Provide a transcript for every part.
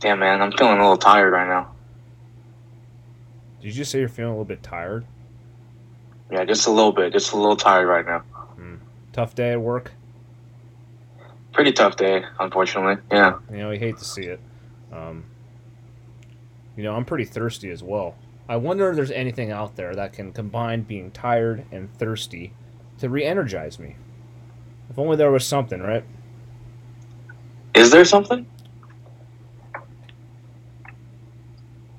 Damn, man, I'm feeling a little tired right now. Did you just say you're feeling a little bit tired? Yeah, just a little bit. Just a little tired right now. Tough day at work? Pretty tough day, unfortunately. Yeah. You know, you hate to see it. Um, you know, I'm pretty thirsty as well. I wonder if there's anything out there that can combine being tired and thirsty to re energize me. If only there was something, right? Is there something?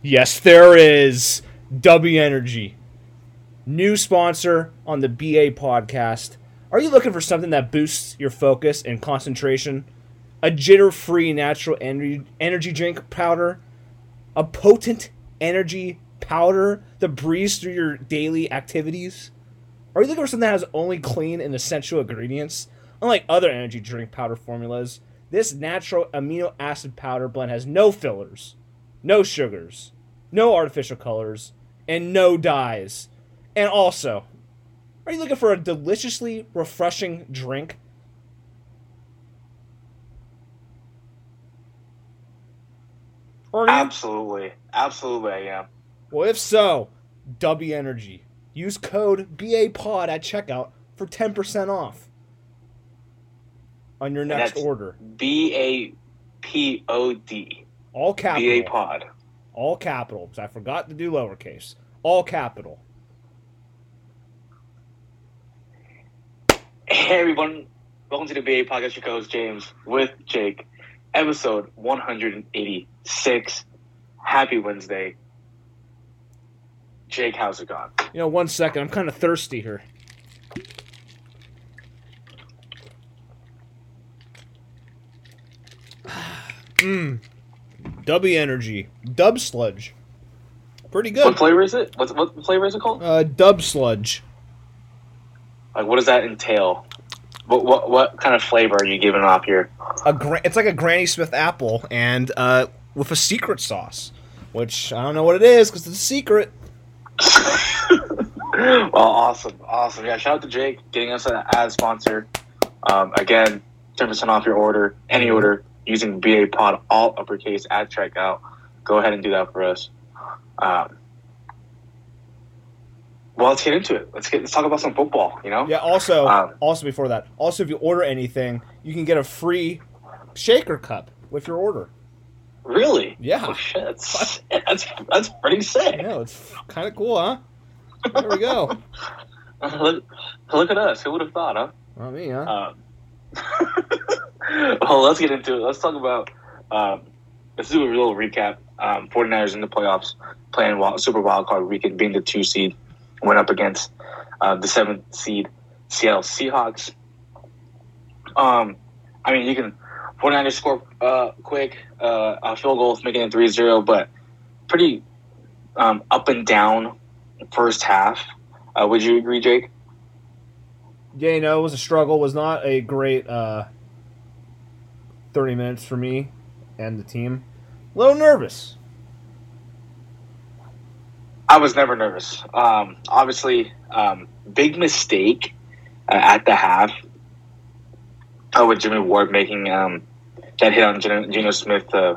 Yes, there is. W Energy. New sponsor on the BA podcast. Are you looking for something that boosts your focus and concentration? A jitter free natural energy, drink powder? A potent energy powder that breeze through your daily activities? Are you looking for something that has only clean and essential ingredients? Unlike other energy drink powder formulas, this natural amino acid powder blend has no fillers, no sugars, no artificial colors, and no dyes. And also, are you looking for a deliciously refreshing drink? Absolutely. Absolutely, I am. Well, if so, W Energy. Use code BAPOD at checkout for 10% off on your next order. B A P O D. All capital. Pod. All capital, because I forgot to do lowercase. All capital. Hey everyone, welcome to the BA Podcast. Your host James with Jake, episode 186. Happy Wednesday. Jake, how's it going? You know, one second. I'm kind of thirsty here. Mmm. W Energy. Dub Sludge. Pretty good. What flavor is it? What what flavor is it called? Uh, Dub Sludge. Like, what does that entail? What what what kind of flavor are you giving off here? A gra- it's like a Granny Smith apple and uh, with a secret sauce, which I don't know what it is because it's a secret. well, awesome, awesome. Yeah, shout out to Jake getting us an ad sponsor. Um, again, ten percent off your order, any order using BA Pod all uppercase at checkout. Go ahead and do that for us. Um, well, let's get into it. Let's get let's talk about some football. You know, Yeah. Also, Um, also before that, also if you order anything, you can get a free shaker cup with your order. really? Yeah. Oh, shit, that's that's that's pretty sick. Know it's kind of cool, huh? There we go. look, look at us. Who would have thought, huh? Not me, huh? Um, well, let's get into it. Let's talk about. Um, let's do a little recap. Um, 49ers in the playoffs, playing wild, Super Wild Card Weekend, being the two seed, went up against uh, the seventh seed Seattle Seahawks. Um, I mean, you can 49ers score uh, quick, uh, a field goal, making it 3-0, but pretty um, up and down first half. Uh, would you agree, Jake? yeah, you know, it was a struggle. It was not a great uh, thirty minutes for me and the team. A little nervous. I was never nervous. Um, obviously, um, big mistake uh, at the half uh, with Jimmy Ward making um, that hit on Geno, Geno Smith uh,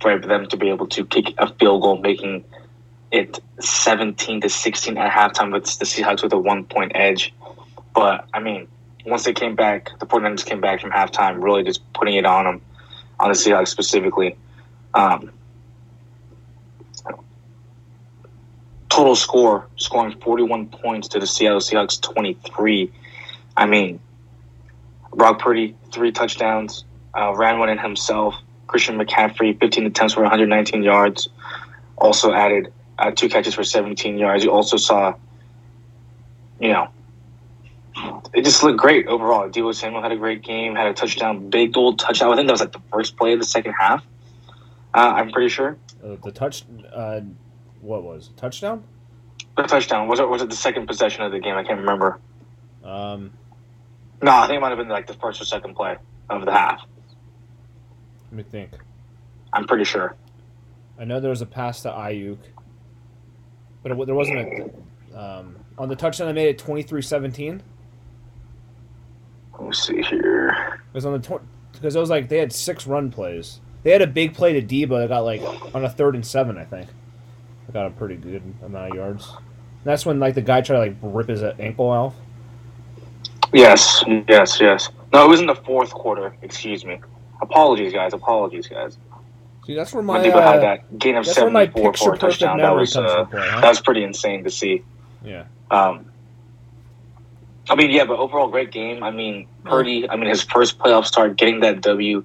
for them to be able to kick a field goal, making it 17 to 16 at halftime with the Seahawks with a one point edge. But, I mean, once they came back, the 49ers came back from halftime, really just putting it on them, on the Seahawks specifically. Um, total score, scoring 41 points to the Seattle Seahawks 23. I mean, Brock Purdy, three touchdowns, uh, ran one in himself. Christian McCaffrey, 15 attempts for 119 yards. Also added uh, two catches for 17 yards. You also saw, you know, it just looked great overall. Deebo Samuel had a great game, had a touchdown, big old touchdown. I think that was like the first play of the second half. Uh, I'm pretty sure. Uh, the touch, uh, what was it? touchdown? The touchdown was it? Was it the second possession of the game? I can't remember. Um, No, I think it might have been like the first or second play of the half. let me think. I'm pretty sure. I know there was a pass to Aiyuk, but it, there wasn't a um, on the touchdown. They made it 23-17. Let me see here. It was on the because it was like they had six run plays, They had a big play to Deebo that got like on a third and seven, I think. Got a pretty good amount of yards. And that's when like the guy tried to like rip his ankle off. Yes, yes, yes. No, it was in the fourth quarter. Excuse me. Apologies, guys. Apologies, guys. See, that's where my when Deebo uh, had that gain of that's where my 74 for a touchdown. That was uh, play, huh? that was pretty insane to see. yeah. Um, I mean, yeah, but overall, great game. I mean, Purdy. I mean, his first playoff start, getting that W,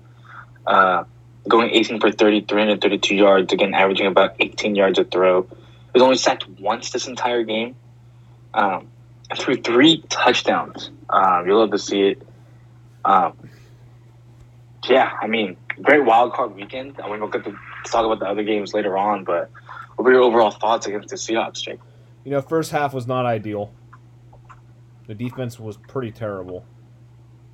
uh, going 18 for 30, 332 yards, again averaging about 18 yards a throw. He was only sacked once this entire game. Um, threw three touchdowns. Um, you'll love to see it. Um, yeah, I mean, great wild card weekend. I mean, we'll get to talk about the other games later on, but what were your overall thoughts against the Seahawks, Jake? You know, first half was not ideal. The defense was pretty terrible.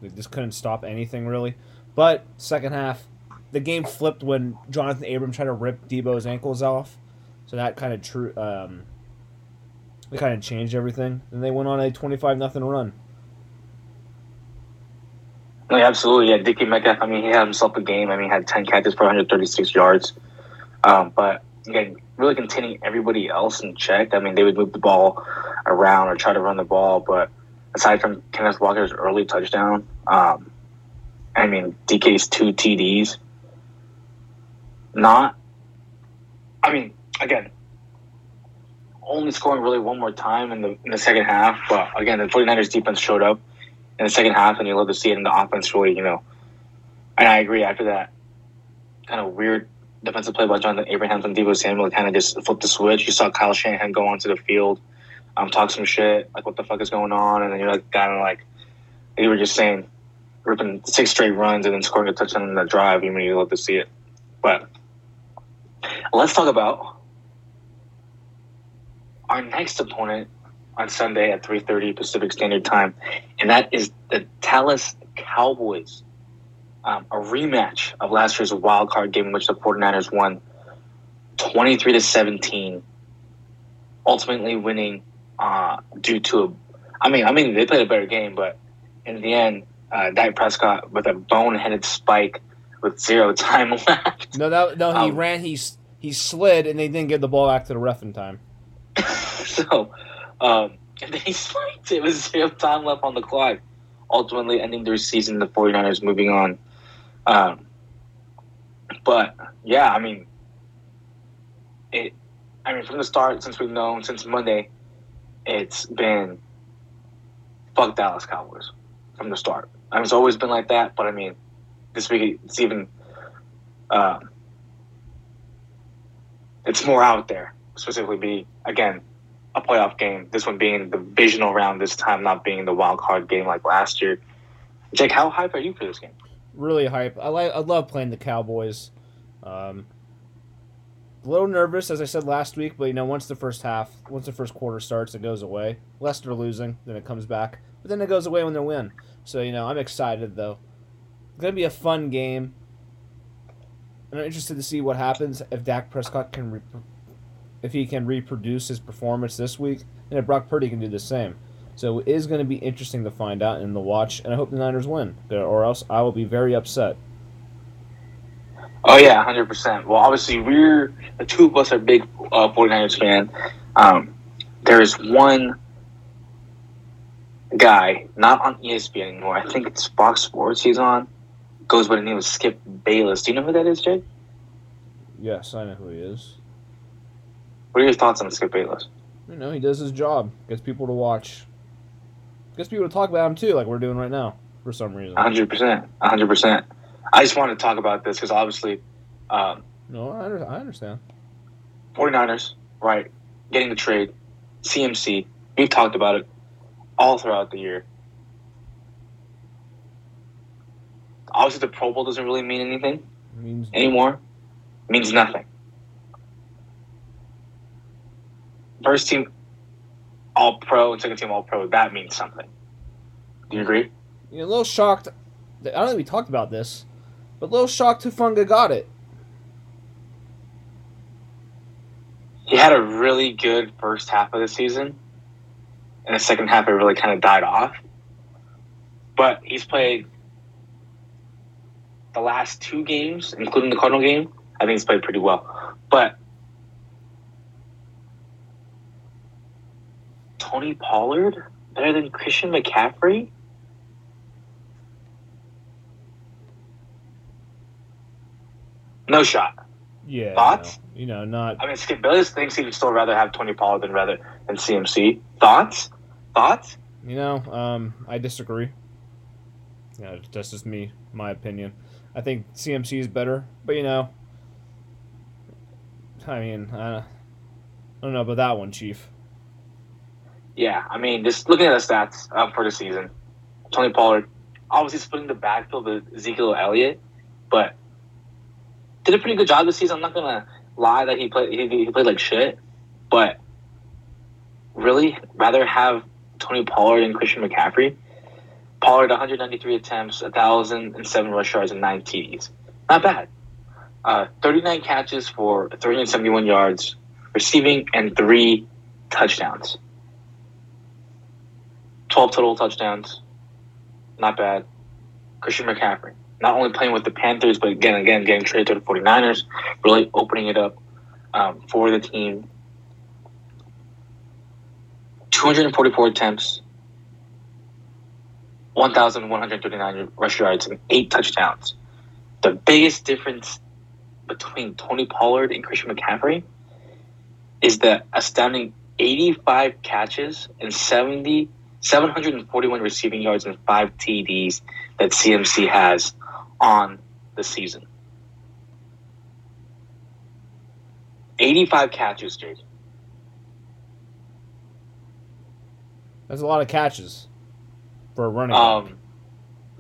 They just couldn't stop anything really. But second half, the game flipped when Jonathan Abram tried to rip Deebo's ankles off. So that kind of true. Um, kind of changed everything. And they went on a twenty-five nothing run. No, yeah, absolutely. Yeah, Dickie Metcalf. I mean, he had himself a game. I mean, he had ten catches for 136 yards. Um, but again, really containing everybody else in check. I mean, they would move the ball around or try to run the ball, but aside from Kenneth Walker's early touchdown, um, I mean, DK's two TDs, not. I mean, again, only scoring really one more time in the in the second half, but again, the 49ers defense showed up in the second half, and you love to see it in the offense really, you know. And I agree after that kind of weird defensive play by Jonathan Abraham and Deebo Samuel kind of just flipped the switch. You saw Kyle Shanahan go onto the field, um, talk some shit, like what the fuck is going on, and then you're like kind of like you were just saying, ripping six straight runs and then scoring a touchdown in the drive. You mean you love to see it, but let's talk about our next opponent on Sunday at 3:30 Pacific Standard Time, and that is the Dallas Cowboys. Um, a rematch of last year's wild card game in which the 49ers won 23 to 17, ultimately winning uh, due to a, I mean, I mean they played a better game, but in the end, uh, Dak Prescott with a boneheaded spike with zero time left. No, that no, he Um, ran. He he slid, and they didn't get the ball back to the ref in time. so, um, and then he spiked it with zero time left on the clock, ultimately ending their season. The 49ers moving on. Um, but yeah, I mean, it. I mean, from the start, since we've known since Monday, it's been fuck Dallas Cowboys from the start. I mean, it's always been like that, but I mean, this week it's even. Uh, it's more out there, specifically be again a playoff game. This one being the divisional round this time, not being the wild card game like last year. Jake, how hype are you for this game? Really hype. I like. I love playing the Cowboys. Um, a little nervous, as I said last week, but you know, once the first half, once the first quarter starts, it goes away. Leicester losing, then it comes back, but then it goes away when they win. So you know, I'm excited though. It's gonna be a fun game, and I'm interested to see what happens if Dak Prescott can, re- if he can reproduce his performance this week, and if Brock Purdy can do the same. So it is going to be interesting to find out in the watch, and I hope the Niners win, or else I will be very upset. Oh yeah, hundred percent. Well, obviously we're the two of us are big uh, 49ers fan. Um, there is one guy not on ESPN anymore. I think it's Fox Sports. He's on. Goes by the name of Skip Bayless. Do you know who that is, Jake? Yes, I know who he is. What are your thoughts on Skip Bayless? You know, he does his job, gets people to watch, gets people to talk about him too, like we're doing right now, for some reason. hundred percent, hundred percent. I just wanted to talk about this because obviously, um, No, I, I understand. 49ers, right, getting the trade, CMC. We've talked about it all throughout the year. Obviously, the Pro Bowl doesn't really mean anything means anymore. It means nothing. First team All Pro and second team All Pro, that means something. Do you agree? you know, a little shocked. I don't think we talked about this, but little shocked Hufanga got it. He had a really good first half of the season. In the second half, it really kind of died off. But he's played the last two games, including the Cardinal game, I think he's played pretty well. But Tony Pollard better than Christian McCaffrey? No shot. Yeah. Thoughts? no, you know, not. I mean, Skip Bayless thinks he'd still rather have Tony Pollard than rather than CMC. Thoughts? Thoughts? You know, um, I disagree. Yeah, that's just me, my opinion. I think CMC is better, but you know, I mean, I don't know about that one, Chief. Yeah, I mean, just looking at the stats uh, for the season, Tony Pollard obviously splitting the backfield with Ezekiel Elliott, but did a pretty good job this season. I'm not gonna lie that he played he, he played like shit, but really rather have Tony Pollard and Christian McCaffrey. Pollard 193 attempts, 1,007 rush yards, and nine TDs. Not bad. Uh, 39 catches for 371 yards, receiving, and three touchdowns. 12 total touchdowns. Not bad. Christian McCaffrey. Not only playing with the Panthers, but again, again, getting traded to the 49ers, really opening it up um, for the team. 244 attempts, 1,139 rush yards, and eight touchdowns. The biggest difference between Tony Pollard and Christian McCaffrey is the astounding 85 catches and 70, 741 receiving yards and five TDs that CMC has on the season. 85 catches, Jake. That's a lot of catches for a running. back. Um,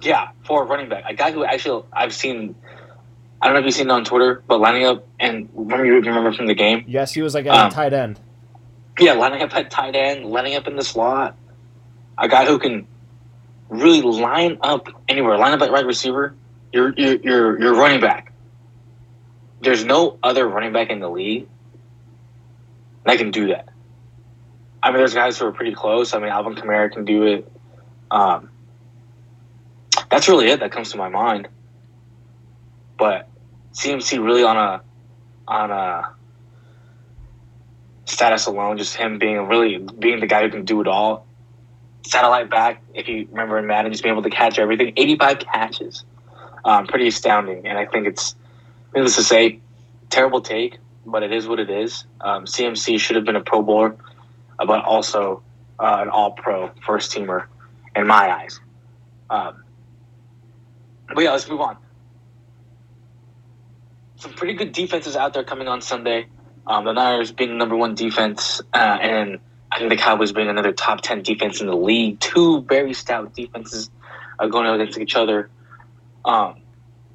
yeah, for a running back, a guy who actually I've seen. I don't know if you've seen it on Twitter, but lining up and remember you remember from the game. yes, he was like a um, tight end. Yeah, lining up at tight end, lining up in the slot. A guy who can really line up anywhere, line up at right receiver. You're you're you're, you're running back. There's no other running back in the league that can do that. I mean, there's guys who are pretty close. I mean, Alvin Kamara can do it. Um, that's really it that comes to my mind. But CMC really on a on a status alone, just him being really being the guy who can do it all. Satellite back, if you remember in Madden, just being able to catch everything. 85 catches. Um, pretty astounding. And I think it's, needless to say, terrible take, but it is what it is. Um, CMC should have been a Pro Bowler, uh, but also uh, an All Pro first teamer in my eyes. Um, but yeah, let's move on. Some pretty good defenses out there coming on Sunday. Um, the Niners being number one defense, uh, and I think the Cowboys being another top 10 defense in the league. Two very stout defenses are going against each other. Um,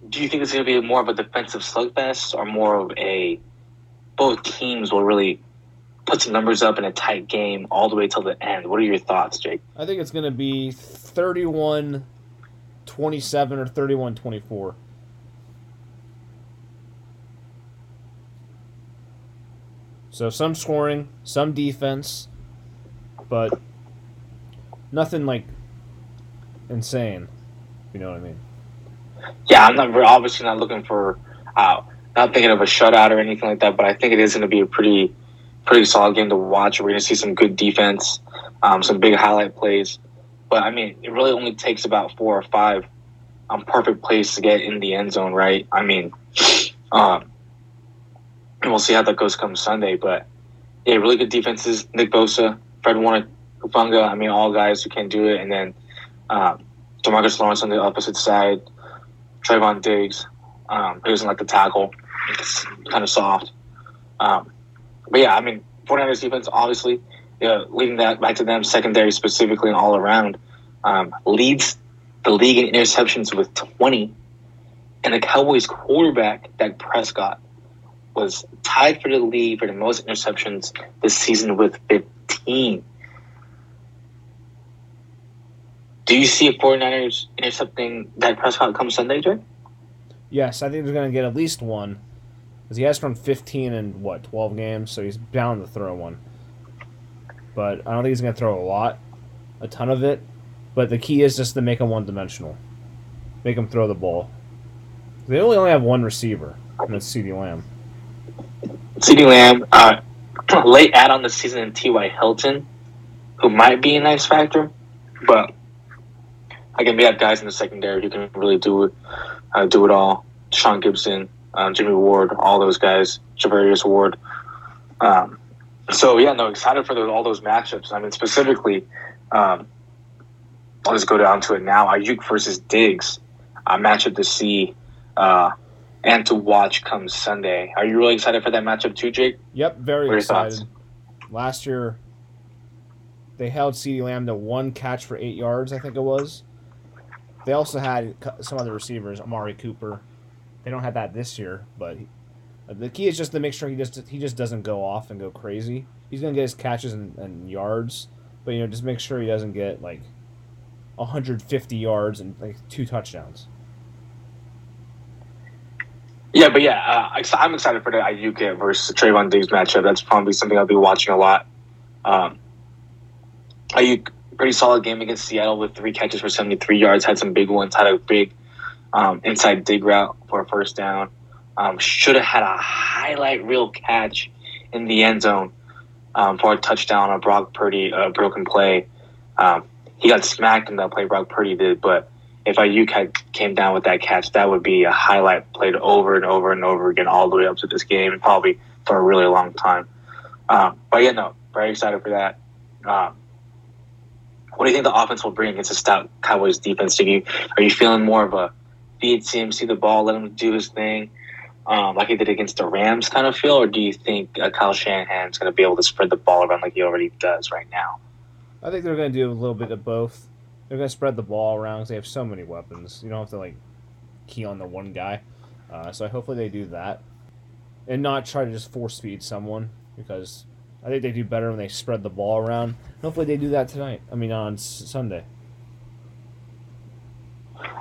do you think it's going to be more of a defensive slugfest or more of a both teams will really put some numbers up in a tight game all the way till the end? What are your thoughts, Jake? I think it's going to be 31 27 or 31 24. So some scoring, some defense, but nothing like insane. You know what I mean? Yeah, I'm not obviously not looking for, uh, not thinking of a shutout or anything like that, but I think it is going to be a pretty, pretty solid game to watch. We're going to see some good defense, um, some big highlight plays. But I mean, it really only takes about four or five um, perfect plays to get in the end zone, right? I mean, um, and we'll see how that goes come Sunday. But yeah, really good defenses. Nick Bosa, Fred Warner, Hufanga. I mean, all guys who can do it. And then um, Demarcus Lawrence on the opposite side. Trevon Diggs, um, who doesn't like the tackle. It's kind of soft. Um, but yeah, I mean, 49ers defense, obviously, yeah, leading that back to them, secondary specifically and all around, um, leads the league in interceptions with 20. And the Cowboys quarterback, Dak Prescott, was tied for the lead for the most interceptions this season with 15. Do you see a 49ers intercepting Dak Prescott come Sunday, Jay? Yes, I think they're going to get at least one. Because he has thrown 15 in, what, 12 games? So he's bound to throw one. But I don't think he's going to throw a lot, a ton of it. But the key is just to make him one dimensional. Make him throw the ball. They only only have one receiver, and that's CeeDee Lamb. CeeDee Lamb, uh, late add on the season in T.Y. Hilton, who might be a nice factor, but again, we have guys in the secondary who can really do it, uh, do it all. Sean Gibson, uh, Jimmy Ward, all those guys, Charvarius Ward. Um, so yeah, no, excited for those, all those matchups. I mean, specifically, um, I'll just go down to it now. Aiyuk versus Diggs, a matchup to see uh, and to watch come Sunday. Are you really excited for that matchup too, Jake? Yep, very excited. Last year, they held CeeDee Lamb to one catch for eight yards, I think it was. They also had some other receivers, Amari Cooper. They don't have that this year, but he, the key is just to make sure he just he just doesn't go off and go crazy. He's gonna get his catches and, and yards, but you know just make sure he doesn't get like 150 yards and like two touchdowns. Yeah, but yeah, uh, I'm excited for the Aiyuk versus Trevon Diggs matchup. That's probably something I'll be watching a lot. Um, Aiyuk, pretty solid game against Seattle with three catches for 73 yards. Had some big ones. Had a big um, inside dig route for a first down. Um, should have had a highlight reel catch in the end zone um, for a touchdown. A Brock Purdy uh, broken play. Um, he got smacked in that play. Brock Purdy did, but if Aiyuk had came down with that catch, that would be a highlight played over and over and over again all the way up to this game, and probably for a really long time. Um, but yeah, no, very excited for that. Um, what do you think the offense will bring against a stout Cowboys defense? Do you are you feeling more of a feed him, see the ball, let him do his thing, um, like he did against the Rams kind of feel, or do you think uh, Kyle Shanahan's going to be able to spread the ball around like he already does right now? I think they're going to do a little bit of both they're gonna spread the ball around because they have so many weapons. You don't have to like key on the one guy. Uh, so hopefully they do that, and not try to just force feed someone because I think they do better when they spread the ball around. Hopefully they do that tonight. I mean on Sunday.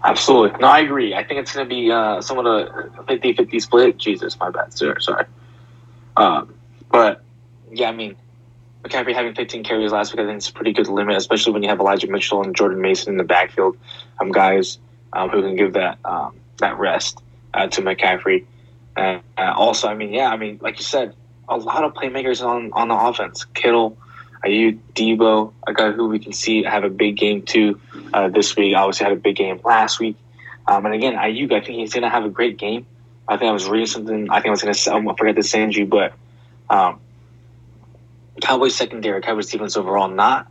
Absolutely. No, I agree. I think it's going to be uh, somewhat a 50-50 split. Jesus, my bad. Sorry. Um, but, yeah, I mean, McCaffrey having 15 carries last week, I think it's a pretty good limit, especially when you have Elijah Mitchell and Jordan Mason in the backfield, um, guys um, who can give that um, that rest uh, to McCaffrey. Uh, uh, also, I mean, yeah, I mean, like you said, a lot of playmakers on on the offense. Kittle, Aiyuk, Deebo, a guy who we can see have a big game too uh, this week. Obviously, had a big game last week. Um, and again, Aiyuk, I think he's going to have a great game. I think I was reading something. I think I was going to. I forget to send you, but um, Cowboys secondary, Cowboys defense overall not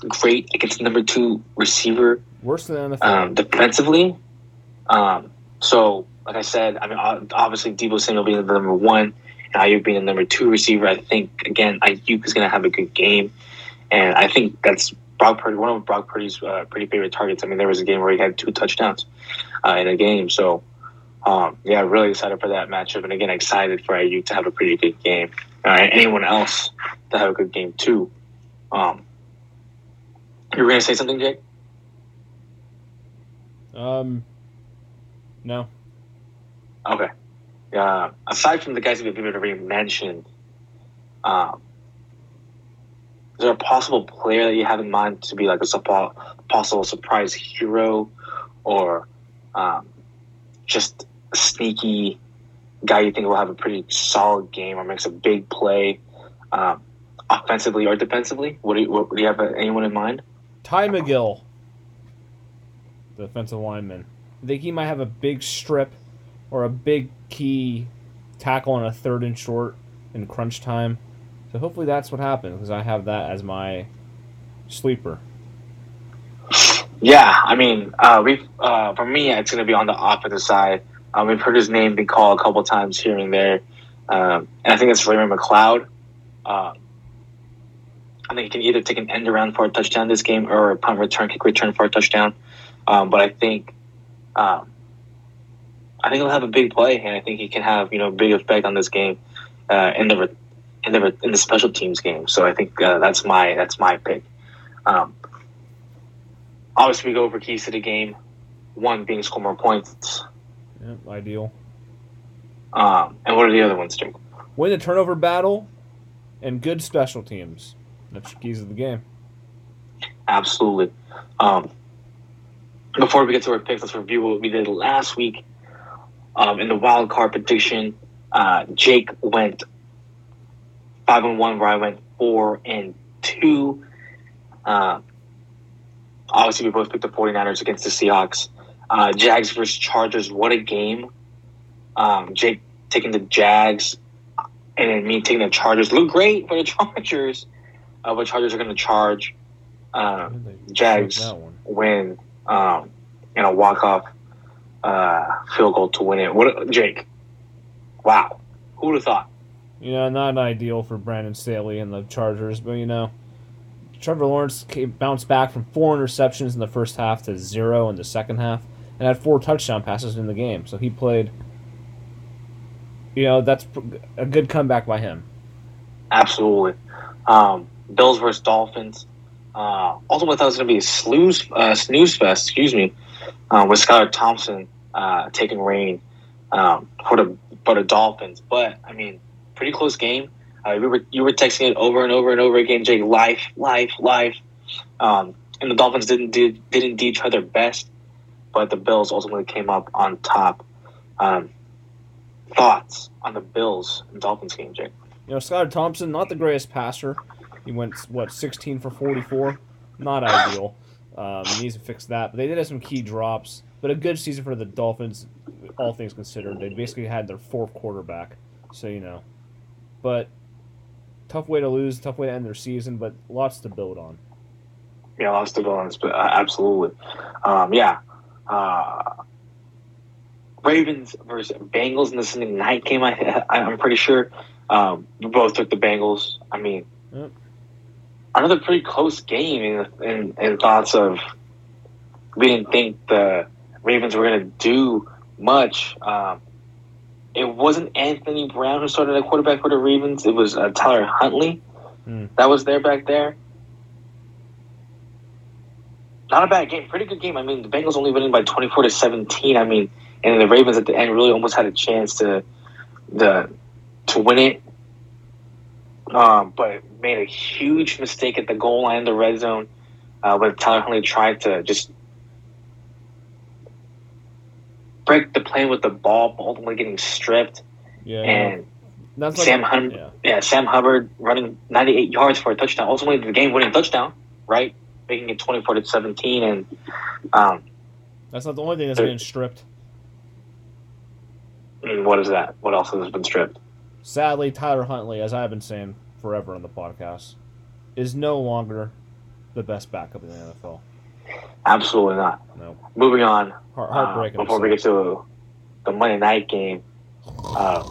great against number two receiver. Worse than NFL. Um, defensively. Um, so, like I said, I mean, obviously Deebo Samuel being the number one and Aiyuk being the number two receiver. I think again, Aiyuk is going to have a good game, and I think that's Brock Purdy, one of Brock Purdy's uh, pretty favorite targets. I mean, there was a game where he had two touchdowns uh, in a game, so. Um, yeah, really excited for that matchup, and again, excited for Aiyuk to have a pretty good game uh, anyone else to have a good game too. Um, you were going to say something, Jake? Um, no. Okay. Uh, aside from the guys that we've already mentioned, um, is there a possible player that you have in mind to be like a possible surprise hero or um, just a sneaky guy you think will have a pretty solid game or makes a big play, um, offensively or defensively? What do you, what, do you have anyone in mind? Ty McGill, the defensive lineman. I think he might have a big strip or a big key tackle on a third and short in crunch time. So hopefully that's what happens because I have that as my sleeper. Yeah, I mean, uh, we uh, for me, it's going to be on the offensive side. Um, we've heard his name be called a couple times here and there, um, and I think it's Raymond McCloud. Uh, I think he can either take an end around for a touchdown this game or a punt return, kick return for a touchdown. Um, but I think, um, I think he'll have a big play, and I think he can have you know big effect on this game uh, in the in the in the special teams game. So I think uh, that's my that's my pick. Um, obviously, we go over keys to the game. One being score more points. Yep, ideal. Um, and what are the other ones, Jake? Win the turnover battle and good special teams. That's the keys of the game. Absolutely. Um, before we get to our picks, let's review what we did last week. Um, in the wild card prediction, uh, Jake went five and one, where I went four and two. Uh, obviously, we both picked the 49ers against the Seahawks. Uh, Jags versus Chargers, what a game. Um, Jake taking the Jags and then me taking the Chargers. Look great for the Chargers, uh, but Chargers are going to charge. Uh, Jags win um, and a walk off uh, field goal to win it. What, Jake? Wow, who would have thought? You know, not ideal for Brandon Staley and the Chargers, but you know, Trevor Lawrence came, bounced back from four interceptions in the first half to zero in the second half, and had four touchdown passes in the game. So he played. You know, that's a good comeback by him. Absolutely. Um, Bills versus Dolphins. Uh, ultimately, thought it was going to be a snooze, uh, snooze fest. Excuse me, uh, with Skylar Thompson uh, taking rain um, for the for the Dolphins. But I mean, pretty close game. Uh, we were you were texting it over and over and over again, Jake. Life, life, life. Um, and the Dolphins didn't did, did indeed try their best, but the Bills ultimately came up on top. Um, thoughts on the Bills and Dolphins game, Jake? You know, Skylar Thompson, not the greatest passer. He went what 16 for 44, not ideal. Um, needs to fix that. But they did have some key drops. But a good season for the Dolphins, all things considered. They basically had their fourth quarterback, so you know. But tough way to lose, tough way to end their season, but lots to build on. Yeah, lots to build on. Uh, absolutely. Um, yeah. Uh, Ravens versus Bengals in the Sunday night game. I, I'm pretty sure um, we both took the Bengals. I mean, Yep. another pretty close game in, in, in thoughts of we didn't think the Ravens were going to do much. Um, it wasn't Anthony Brown who started at quarterback for the Ravens. It was uh, Tyler Huntley Hmm. that was there back there. Not a bad game, pretty good game. I mean, the Bengals only winning by twenty four to seventeen. I mean, and the Ravens at the end really almost had a chance to the to win it, um, but made a huge mistake at the goal line, the red zone, uh, when Tyler Huntley tried to just break the plane with the ball, ultimately getting stripped, Yeah, and that's like Sam Hunt, yeah. yeah, Sam Hubbard running 98 yards for a touchdown. Ultimately, the game-winning touchdown, right? Making it 24 to 17, and um, That's not the only thing that's getting stripped. what is that? What else has been stripped? Sadly, Tyler Huntley, as I've been saying forever on the podcast, is no longer the best backup in the NFL. Absolutely not. No, Moving on. Heart, uh, before we get to the Monday night game, uh,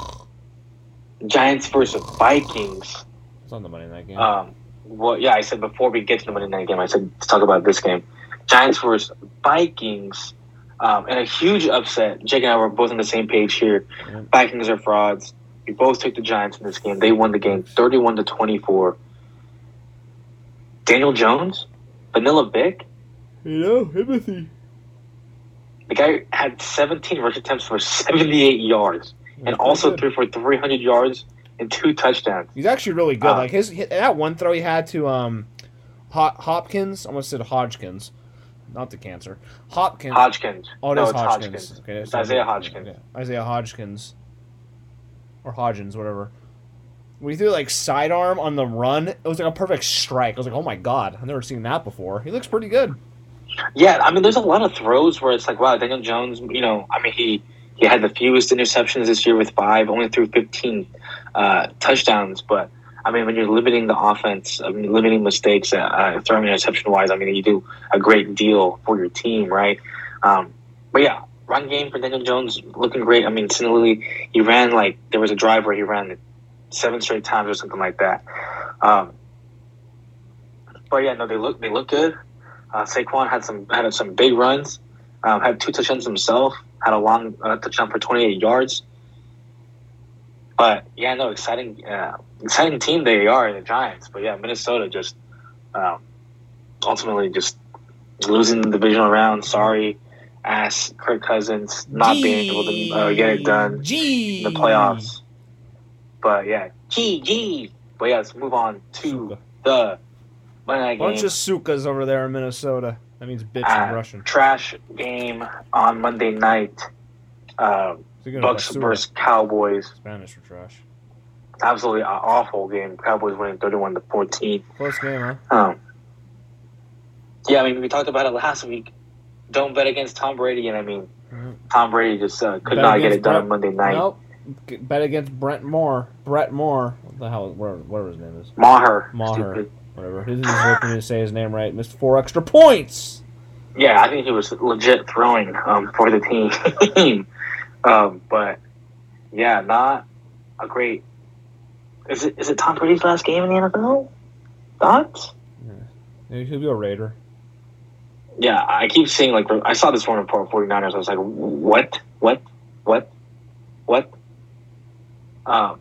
Giants versus Vikings. it's on the Monday night game. Um, well, yeah, I said before we get to the Monday night game, I said to talk about this game. Giants versus Vikings, um, and a huge upset. Jake and I were both on the same page here. Yeah. Vikings are frauds. We both took the Giants in this game. They won the game, thirty-one to twenty-four. Daniel Jones, Vanilla Vic, you know, empathy. the guy had seventeen rush attempts for seventy-eight yards, and also threw for three hundred yards and two touchdowns. He's actually really good. Uh, like his that one throw he had to um, Hop, Hopkins. I almost said Hodgkins, not the cancer. Hopkins. Hodgkins. oh, it no, is it's Hodgkins. Hodgkins. Okay, It's Isaiah Hodgkins. Okay, Isaiah Hodgkins. Or Hodgins, whatever. When he threw like sidearm on the run, it was like a perfect strike. I was like, oh my god, I've never seen that before. He looks pretty good. Yeah, I mean, there's a lot of throws where it's like, wow, Daniel Jones. You know, I mean, he he had the fewest interceptions this year with five, only threw 15 uh, touchdowns. But I mean, when you're limiting the offense, I mean, limiting mistakes, uh, uh, throwing interception wise, I mean, you do a great deal for your team, right? Um, but yeah, run game for Daniel Jones looking great. I mean, similarly, he ran like there was a drive where he ran seven straight times or something like that. Um, but yeah, no, they look they look good. Uh, Saquon had some had some big runs, um, had two touchdowns himself, had a long uh, touchdown for 28 yards. But yeah, no, exciting, uh, exciting team they are, the Giants. But yeah, Minnesota just um, ultimately just losing the divisional round. Sorry, ass Kirk Cousins not being able to uh, get it done Gee. in the playoffs. But yeah, GG. But yeah, let's move on to the Night game. Bunch of sukas over there in Minnesota. That means bitch Uh, in Russian. Trash game on Monday night. Uh, So you're gonna Bucks versus Cowboys. Spanish for trash. Absolutely awful game. Cowboys winning 31 to 14. Close game, huh? Um, yeah, I mean, we talked about it last week. Don't bet against Tom Brady, and I mean, Mhm. Tom Brady just uh, could Bet not get it done Brett- on Monday night. Nope. Bet against Brent Moore. Brett Moore. What the hell? Whatever, whatever his name is. Maher. Maher. stupid. Whatever. Who's hoping to say his name right? Missed four extra points. Yeah, I think he was legit throwing um, for the team. um, but yeah, not a great. Is it is it Tom Brady's last game in the NFL? Thoughts? Maybe he'll be a Raider. Yeah, I keep seeing like I saw this one report 49ers. I was like, what, what, what, what? Um,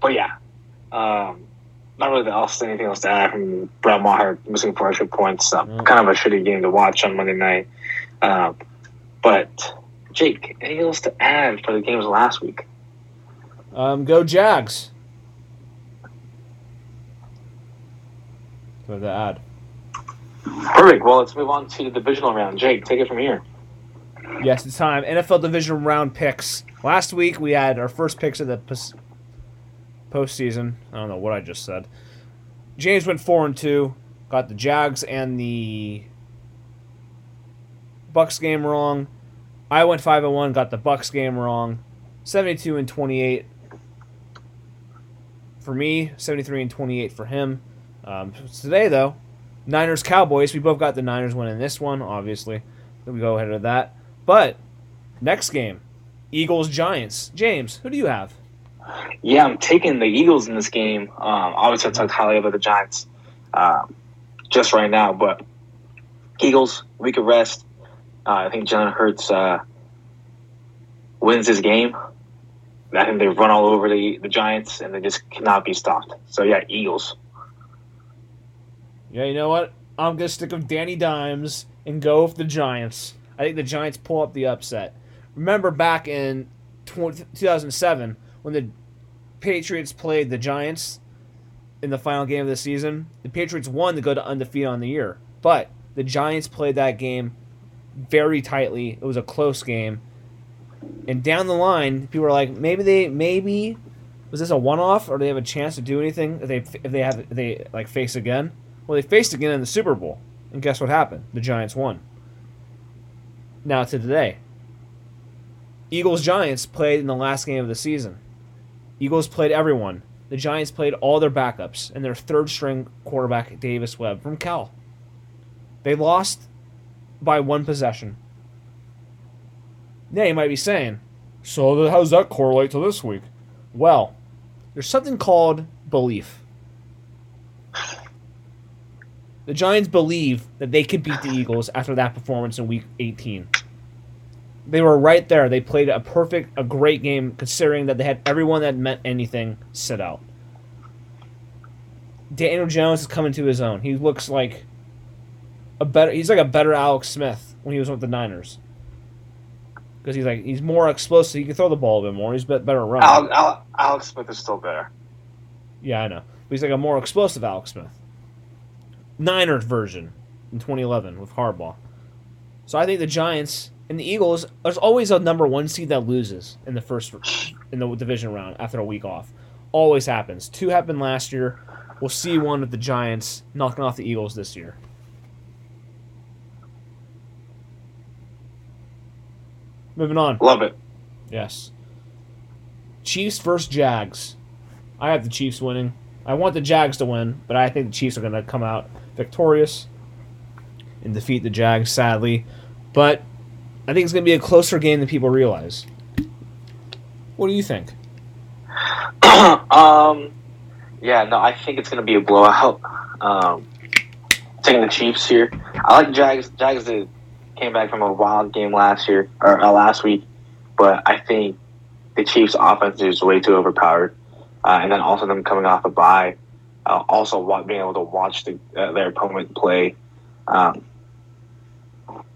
but yeah, um, not really else anything else to add from Brett Maher missing four extra points. Uh, Mm. Kind of a shitty game to watch on Monday night. Um, but Jake, anything else to add for the games last week? Um, go Jags. What to add? Perfect. Well, let's move on to the divisional round. Jake, take it from here. Yes, it's time. NFL division round picks. Last week we had our first picks of the postseason. I don't know what I just said. James went four and two. Got the Jags and the Bucks game wrong. I went five and one. Got the Bucks game wrong. Seventy-two and twenty-eight for me. Seventy-three and twenty-eight for him. Um, today though, Niners Cowboys. We both got the Niners winning this one. Obviously, we go ahead of that. But next game, Eagles Giants. James, who do you have? Yeah, I'm taking the Eagles in this game. Um, obviously, I talked highly about the Giants um, just right now, but Eagles, week of rest. Uh, I think Jalen Hurts uh, wins this game. I think they run all over the, the Giants, and they just cannot be stopped. So, yeah, Eagles. Yeah, you know what? I'm gonna stick with Danny Dimes and go with the Giants. I think the Giants pull up the upset. Remember back in 20, 2007 when the Patriots played the Giants in the final game of the season? The Patriots won to go to undefeated on the year, but the Giants played that game very tightly. It was a close game, and down the line, people were like, maybe they maybe was this a one-off or do they have a chance to do anything if they if they have if they like face again? Well, they faced again in the Super Bowl, and guess what happened? The Giants won. Now to today. Eagles Giants played in the last game of the season. Eagles played everyone. The Giants played all their backups and their third string quarterback Davis Webb from Cal. They lost by one possession. Now you might be saying, so how does that correlate to this week? Well, there's something called belief. The Giants believe that they could beat the Eagles after that performance in week 18. They were right there. They played a perfect, a great game considering that they had everyone that meant anything sit out. Daniel Jones is coming to his own. He looks like a better he's like a better Alex Smith when he was with the Niners. Because he's like he's more explosive. He can throw the ball a bit more. He's bet- better running. Al- Al- Alex Smith is still better. Yeah, I know. But he's like a more explosive Alex Smith. Niners version in 2011 with Harbaugh. So I think the Giants and the Eagles. There's always a number one seed that loses in the first in the division round after a week off. Always happens. Two happened last year. We'll see one with the Giants knocking off the Eagles this year. Moving on. Love it. Yes. Chiefs versus Jags. I have the Chiefs winning. I want the Jags to win, but I think the Chiefs are going to come out victorious and defeat the Jags, sadly. But I think it's going to be a closer game than people realize. What do you think? um, yeah, no, I think it's going to be a blowout. Um, taking the Chiefs here. I like Jags. Jags did, came back from a wild game last year or uh, last week, but I think the Chiefs' offense is way too overpowered, uh, and then also them coming off a bye, uh, also being able to watch the, uh, their opponent play. Um,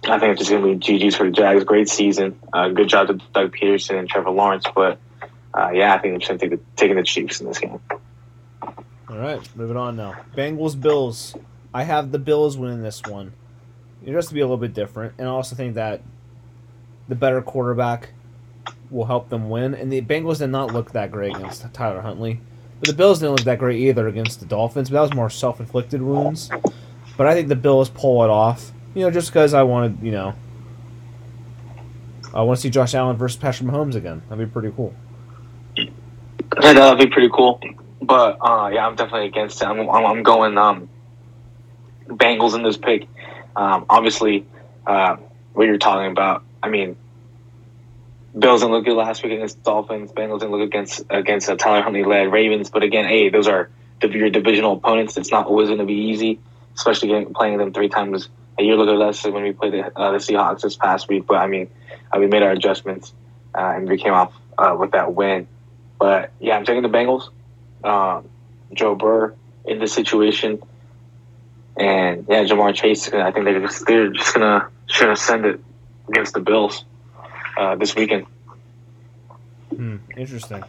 I think it's just going to be GG's for the Jags. Great season. Uh, good job to Doug Pederson and Trevor Lawrence, but uh, yeah, I think I'm just going to take the, taking the Chiefs in this game. All right, moving on now. Bengals Bills. I have the Bills winning this one. It has to be a little bit different, and I also think that the better quarterback will help them win. And the Bengals did not look that great against Tyler Huntley, but the Bills didn't look that great either against the Dolphins. But that was more self-inflicted wounds. But I think the Bills pull it off. You know, just because I wanted, you know, I want to see Josh Allen versus Patrick Mahomes again. That'd be pretty cool. That'd be pretty cool. But uh, yeah, I'm definitely against it. I'm, I'm, going um, Bengals in this pick. Um, obviously, uh, what you're talking about. I mean, Bills didn't look good last week against the Dolphins. Bengals didn't look against against uh, Tyler Huntley led Ravens. But again, hey, those are your divisional opponents. It's not always going to be easy, especially getting, playing them three times a year. Look at us when we played the, uh, the Seahawks this past week. But I mean, uh, we made our adjustments uh, and we came off uh, with that win. But yeah, I'm taking the Bengals. Um, Joe Burrow in this situation, and yeah, Ja'Marr Chase. I think they're just they're just gonna send it against the Bills uh, this weekend. Hmm, interesting.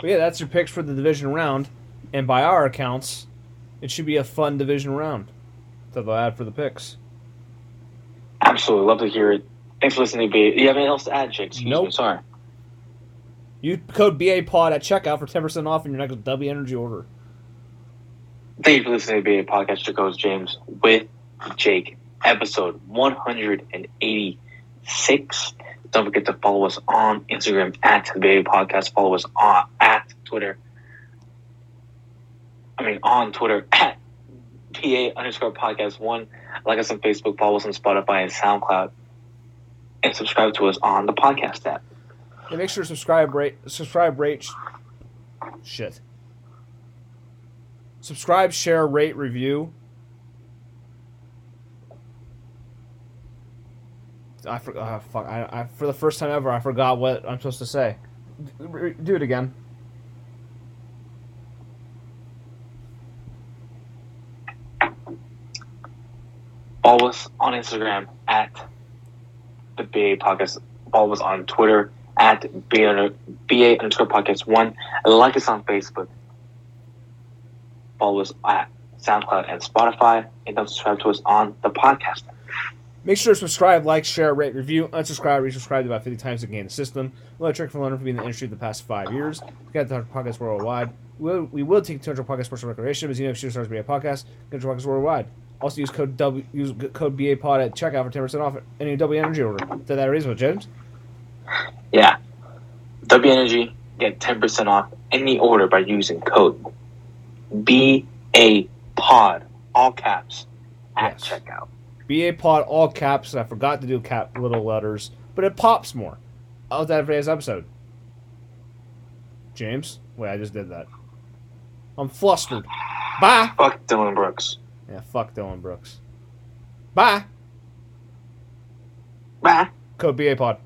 But yeah, that's your picks for the division round, and by our accounts, it should be a fun division round that they'll add for the picks. Absolutely, love to hear it. Thanks for listening. B. you have anything else to add, Jake? Excuse nope. me. Sorry. You code BA Pod at checkout for ten percent off in your next W Energy order. Thank you for listening to BA Podcast. Your host James with Jake, episode one hundred and eighty-six. Don't forget to follow us on Instagram at BA Podcast. Follow us on at Twitter. I mean on Twitter at PA underscore podcast one. Like us on Facebook, follow us on Spotify and SoundCloud, and subscribe to us on the podcast app. Yeah, make sure to subscribe, rate, subscribe, rate, shit. Subscribe, share, rate, review. I forgot. Uh, fuck. I, I, for the first time ever, I forgot what I'm supposed to say. Do it again. Follow us on Instagram at the BA Podcast. Follow us on Twitter at BA, BA underscore podcast one. Like us on Facebook. Follow us at SoundCloud and Spotify. And don't subscribe to us on the podcast. Make sure to subscribe, like, share, rate, review, unsubscribe, resubscribe to about 50 times to gain the system. We'll trick for learning from being in the industry the past five years. We've got the podcast worldwide. We will, we will take 200 podcast sports recreation, but you know, if you BA podcast, get your podcast worldwide. Also use code W use code BA Pod at checkout for ten percent off any W Energy order. Did that reasonable, James? Yeah, W Energy get ten percent off any order by using code BA Pod all caps at yes. checkout. BA Pod all caps. I forgot to do cap little letters, but it pops more. I'll do that for today's episode. James, wait, I just did that. I'm flustered. Bye. Fuck Dillon Brooks. Yeah, fuck Dillon Brooks. Bye. Bye. Code BA Pod.